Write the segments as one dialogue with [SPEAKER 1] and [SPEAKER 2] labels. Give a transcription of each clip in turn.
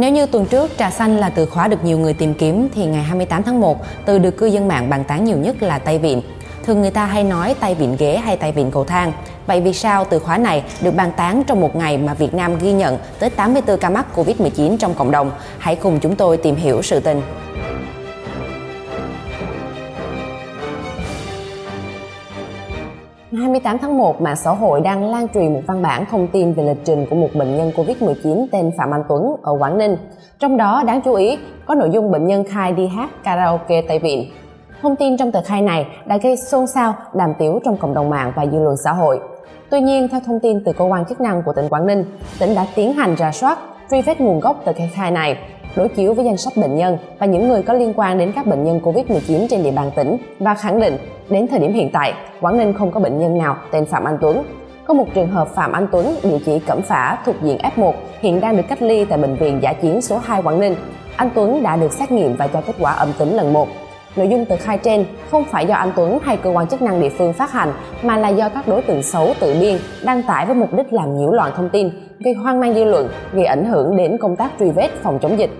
[SPEAKER 1] Nếu như tuần trước trà xanh là từ khóa được nhiều người tìm kiếm thì ngày 28 tháng 1, từ được cư dân mạng bàn tán nhiều nhất là tay vịn. Thường người ta hay nói tay vịn ghế hay tay vịn cầu thang. Vậy vì sao từ khóa này được bàn tán trong một ngày mà Việt Nam ghi nhận tới 84 ca mắc Covid-19 trong cộng đồng? Hãy cùng chúng tôi tìm hiểu sự tình. 28 tháng 1, mạng xã hội đang lan truyền một văn bản thông tin về lịch trình của một bệnh nhân COVID-19 tên Phạm Anh Tuấn ở Quảng Ninh. Trong đó đáng chú ý có nội dung bệnh nhân khai đi hát karaoke tại Viện. Thông tin trong tờ khai này đã gây xôn xao, đàm tiếu trong cộng đồng mạng và dư luận xã hội. Tuy nhiên, theo thông tin từ cơ quan chức năng của tỉnh Quảng Ninh, tỉnh đã tiến hành rà soát, truy vết nguồn gốc tờ khai này đối chiếu với danh sách bệnh nhân và những người có liên quan đến các bệnh nhân COVID-19 trên địa bàn tỉnh và khẳng định đến thời điểm hiện tại, Quảng Ninh không có bệnh nhân nào tên Phạm Anh Tuấn. Có một trường hợp Phạm Anh Tuấn, địa chỉ Cẩm Phả thuộc diện F1, hiện đang được cách ly tại bệnh viện Giả chiến số 2 Quảng Ninh. Anh Tuấn đã được xét nghiệm và cho kết quả âm tính lần 1. Nội dung tờ khai trên không phải do anh Tuấn hay cơ quan chức năng địa phương phát hành mà là do các đối tượng xấu tự biên đăng tải với mục đích làm nhiễu loạn thông tin, gây hoang mang dư luận, gây ảnh hưởng đến công tác truy vết phòng chống dịch.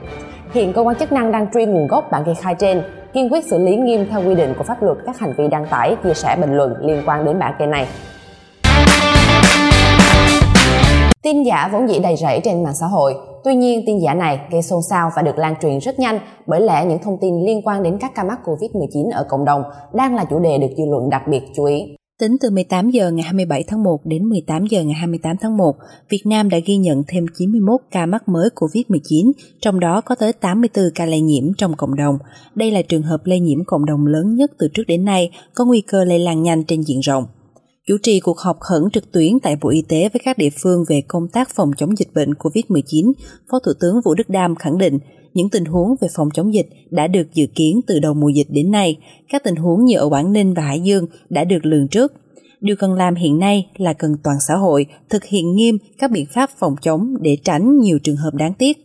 [SPEAKER 1] Hiện cơ quan chức năng đang truy nguồn gốc bản ghi khai trên, kiên quyết xử lý nghiêm theo quy định của pháp luật các hành vi đăng tải, chia sẻ bình luận liên quan đến bản kê này. Tin giả vốn dĩ đầy rẫy trên mạng xã hội, tuy nhiên tin giả này gây xôn xao và được lan truyền rất nhanh bởi lẽ những thông tin liên quan đến các ca mắc Covid-19 ở cộng đồng đang là chủ đề được dư luận đặc biệt chú ý.
[SPEAKER 2] Tính từ 18 giờ ngày 27 tháng 1 đến 18 giờ ngày 28 tháng 1, Việt Nam đã ghi nhận thêm 91 ca mắc mới COVID-19, trong đó có tới 84 ca lây nhiễm trong cộng đồng. Đây là trường hợp lây nhiễm cộng đồng lớn nhất từ trước đến nay, có nguy cơ lây lan nhanh trên diện rộng. Chủ trì cuộc họp khẩn trực tuyến tại Bộ Y tế với các địa phương về công tác phòng chống dịch bệnh COVID-19, Phó Thủ tướng Vũ Đức Đam khẳng định những tình huống về phòng chống dịch đã được dự kiến từ đầu mùa dịch đến nay. Các tình huống như ở Quảng Ninh và Hải Dương đã được lường trước. Điều cần làm hiện nay là cần toàn xã hội thực hiện nghiêm các biện pháp phòng chống để tránh nhiều trường hợp đáng tiếc.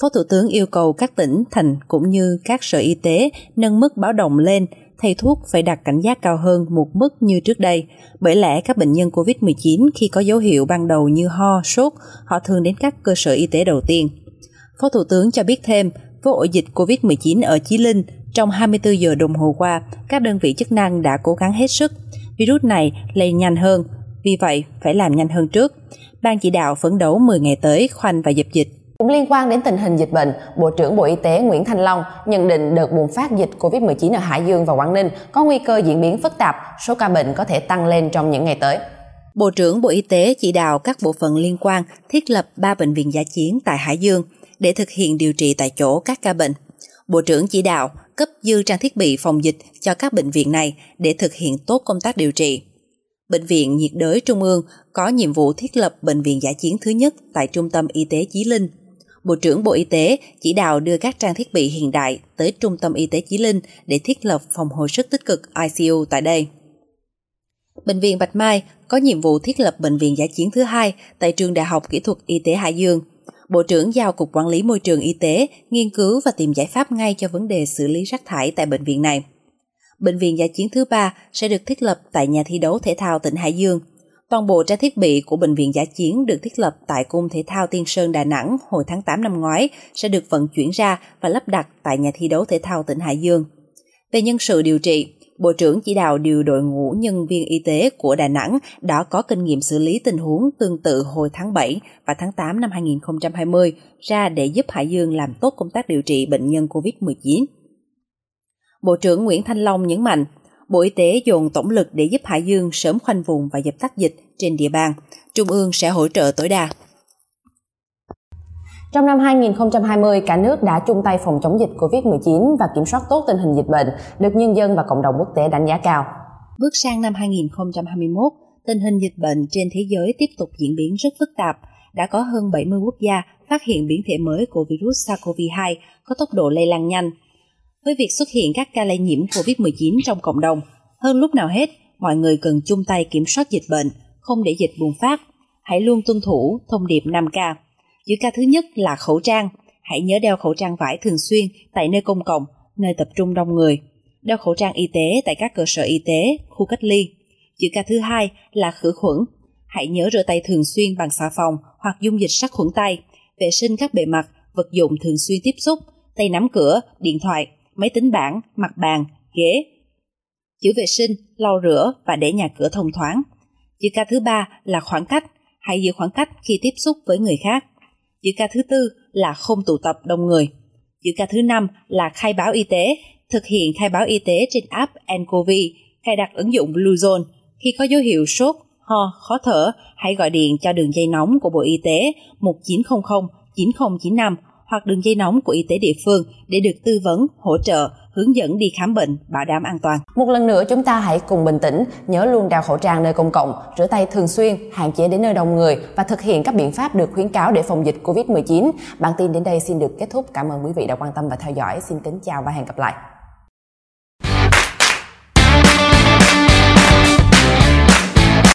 [SPEAKER 2] Phó Thủ tướng yêu cầu các tỉnh, thành cũng như các sở y tế nâng mức báo động lên, thầy thuốc phải đặt cảnh giác cao hơn một mức như trước đây. Bởi lẽ các bệnh nhân COVID-19 khi có dấu hiệu ban đầu như ho, sốt, họ thường đến các cơ sở y tế đầu tiên. Phó Thủ tướng cho biết thêm, với ổ dịch COVID-19 ở Chí Linh, trong 24 giờ đồng hồ qua, các đơn vị chức năng đã cố gắng hết sức. Virus này lây nhanh hơn, vì vậy phải làm nhanh hơn trước. Ban chỉ đạo phấn đấu 10 ngày tới khoanh và dập dịch.
[SPEAKER 1] Cũng liên quan đến tình hình dịch bệnh, Bộ trưởng Bộ Y tế Nguyễn Thanh Long nhận định đợt bùng phát dịch COVID-19 ở Hải Dương và Quảng Ninh có nguy cơ diễn biến phức tạp, số ca bệnh có thể tăng lên trong những ngày tới.
[SPEAKER 2] Bộ trưởng Bộ Y tế chỉ đạo các bộ phận liên quan thiết lập 3 bệnh viện giả chiến tại Hải Dương để thực hiện điều trị tại chỗ các ca bệnh. Bộ trưởng chỉ đạo cấp dư trang thiết bị phòng dịch cho các bệnh viện này để thực hiện tốt công tác điều trị. Bệnh viện nhiệt đới Trung ương có nhiệm vụ thiết lập bệnh viện giả chiến thứ nhất tại Trung tâm Y tế Chí Linh. Bộ trưởng Bộ Y tế chỉ đạo đưa các trang thiết bị hiện đại tới Trung tâm Y tế Chí Linh để thiết lập phòng hồi sức tích cực ICU tại đây. Bệnh viện Bạch Mai có nhiệm vụ thiết lập bệnh viện giả chiến thứ hai tại Trường Đại học Kỹ thuật Y tế Hải Dương. Bộ trưởng giao Cục Quản lý Môi trường Y tế nghiên cứu và tìm giải pháp ngay cho vấn đề xử lý rác thải tại bệnh viện này. Bệnh viện giả chiến thứ ba sẽ được thiết lập tại nhà thi đấu thể thao tỉnh Hải Dương. Toàn bộ trang thiết bị của bệnh viện giả chiến được thiết lập tại Cung Thể thao Tiên Sơn Đà Nẵng hồi tháng 8 năm ngoái sẽ được vận chuyển ra và lắp đặt tại nhà thi đấu thể thao tỉnh Hải Dương. Về nhân sự điều trị, Bộ trưởng chỉ đạo điều đội ngũ nhân viên y tế của Đà Nẵng đã có kinh nghiệm xử lý tình huống tương tự hồi tháng 7 và tháng 8 năm 2020 ra để giúp Hải Dương làm tốt công tác điều trị bệnh nhân COVID-19. Bộ trưởng Nguyễn Thanh Long nhấn mạnh, Bộ Y tế dồn tổng lực để giúp Hải Dương sớm khoanh vùng và dập tắt dịch trên địa bàn. Trung ương sẽ hỗ trợ tối đa.
[SPEAKER 1] Trong năm 2020, cả nước đã chung tay phòng chống dịch COVID-19 và kiểm soát tốt tình hình dịch bệnh, được nhân dân và cộng đồng quốc tế đánh giá cao.
[SPEAKER 2] Bước sang năm 2021, tình hình dịch bệnh trên thế giới tiếp tục diễn biến rất phức tạp. Đã có hơn 70 quốc gia phát hiện biến thể mới của virus SARS-CoV-2 có tốc độ lây lan nhanh. Với việc xuất hiện các ca lây nhiễm COVID-19 trong cộng đồng, hơn lúc nào hết, mọi người cần chung tay kiểm soát dịch bệnh, không để dịch bùng phát. Hãy luôn tuân thủ thông điệp 5K Chữ ca thứ nhất là khẩu trang. Hãy nhớ đeo khẩu trang vải thường xuyên tại nơi công cộng, nơi tập trung đông người. Đeo khẩu trang y tế tại các cơ sở y tế, khu cách ly. Chữ ca thứ hai là khử khuẩn. Hãy nhớ rửa tay thường xuyên bằng xà phòng hoặc dung dịch sát khuẩn tay, vệ sinh các bề mặt vật dụng thường xuyên tiếp xúc, tay nắm cửa, điện thoại, máy tính bảng, mặt bàn, ghế. Giữ vệ sinh, lau rửa và để nhà cửa thông thoáng. Chữ ca thứ ba là khoảng cách, hãy giữ khoảng cách khi tiếp xúc với người khác. Chữ ca thứ tư là không tụ tập đông người. Chữ ca thứ năm là khai báo y tế, thực hiện khai báo y tế trên app nCoV, cài đặt ứng dụng Bluezone. Khi có dấu hiệu sốt, ho, khó thở, hãy gọi điện cho đường dây nóng của Bộ Y tế 1900 9095 hoặc đường dây nóng của y tế địa phương để được tư vấn, hỗ trợ, hướng dẫn đi khám bệnh, bảo đảm an toàn.
[SPEAKER 1] Một lần nữa chúng ta hãy cùng bình tĩnh, nhớ luôn đeo khẩu trang nơi công cộng, rửa tay thường xuyên, hạn chế đến nơi đông người và thực hiện các biện pháp được khuyến cáo để phòng dịch Covid-19. Bản tin đến đây xin được kết thúc. Cảm ơn quý vị đã quan tâm và theo dõi. Xin kính chào và hẹn gặp lại.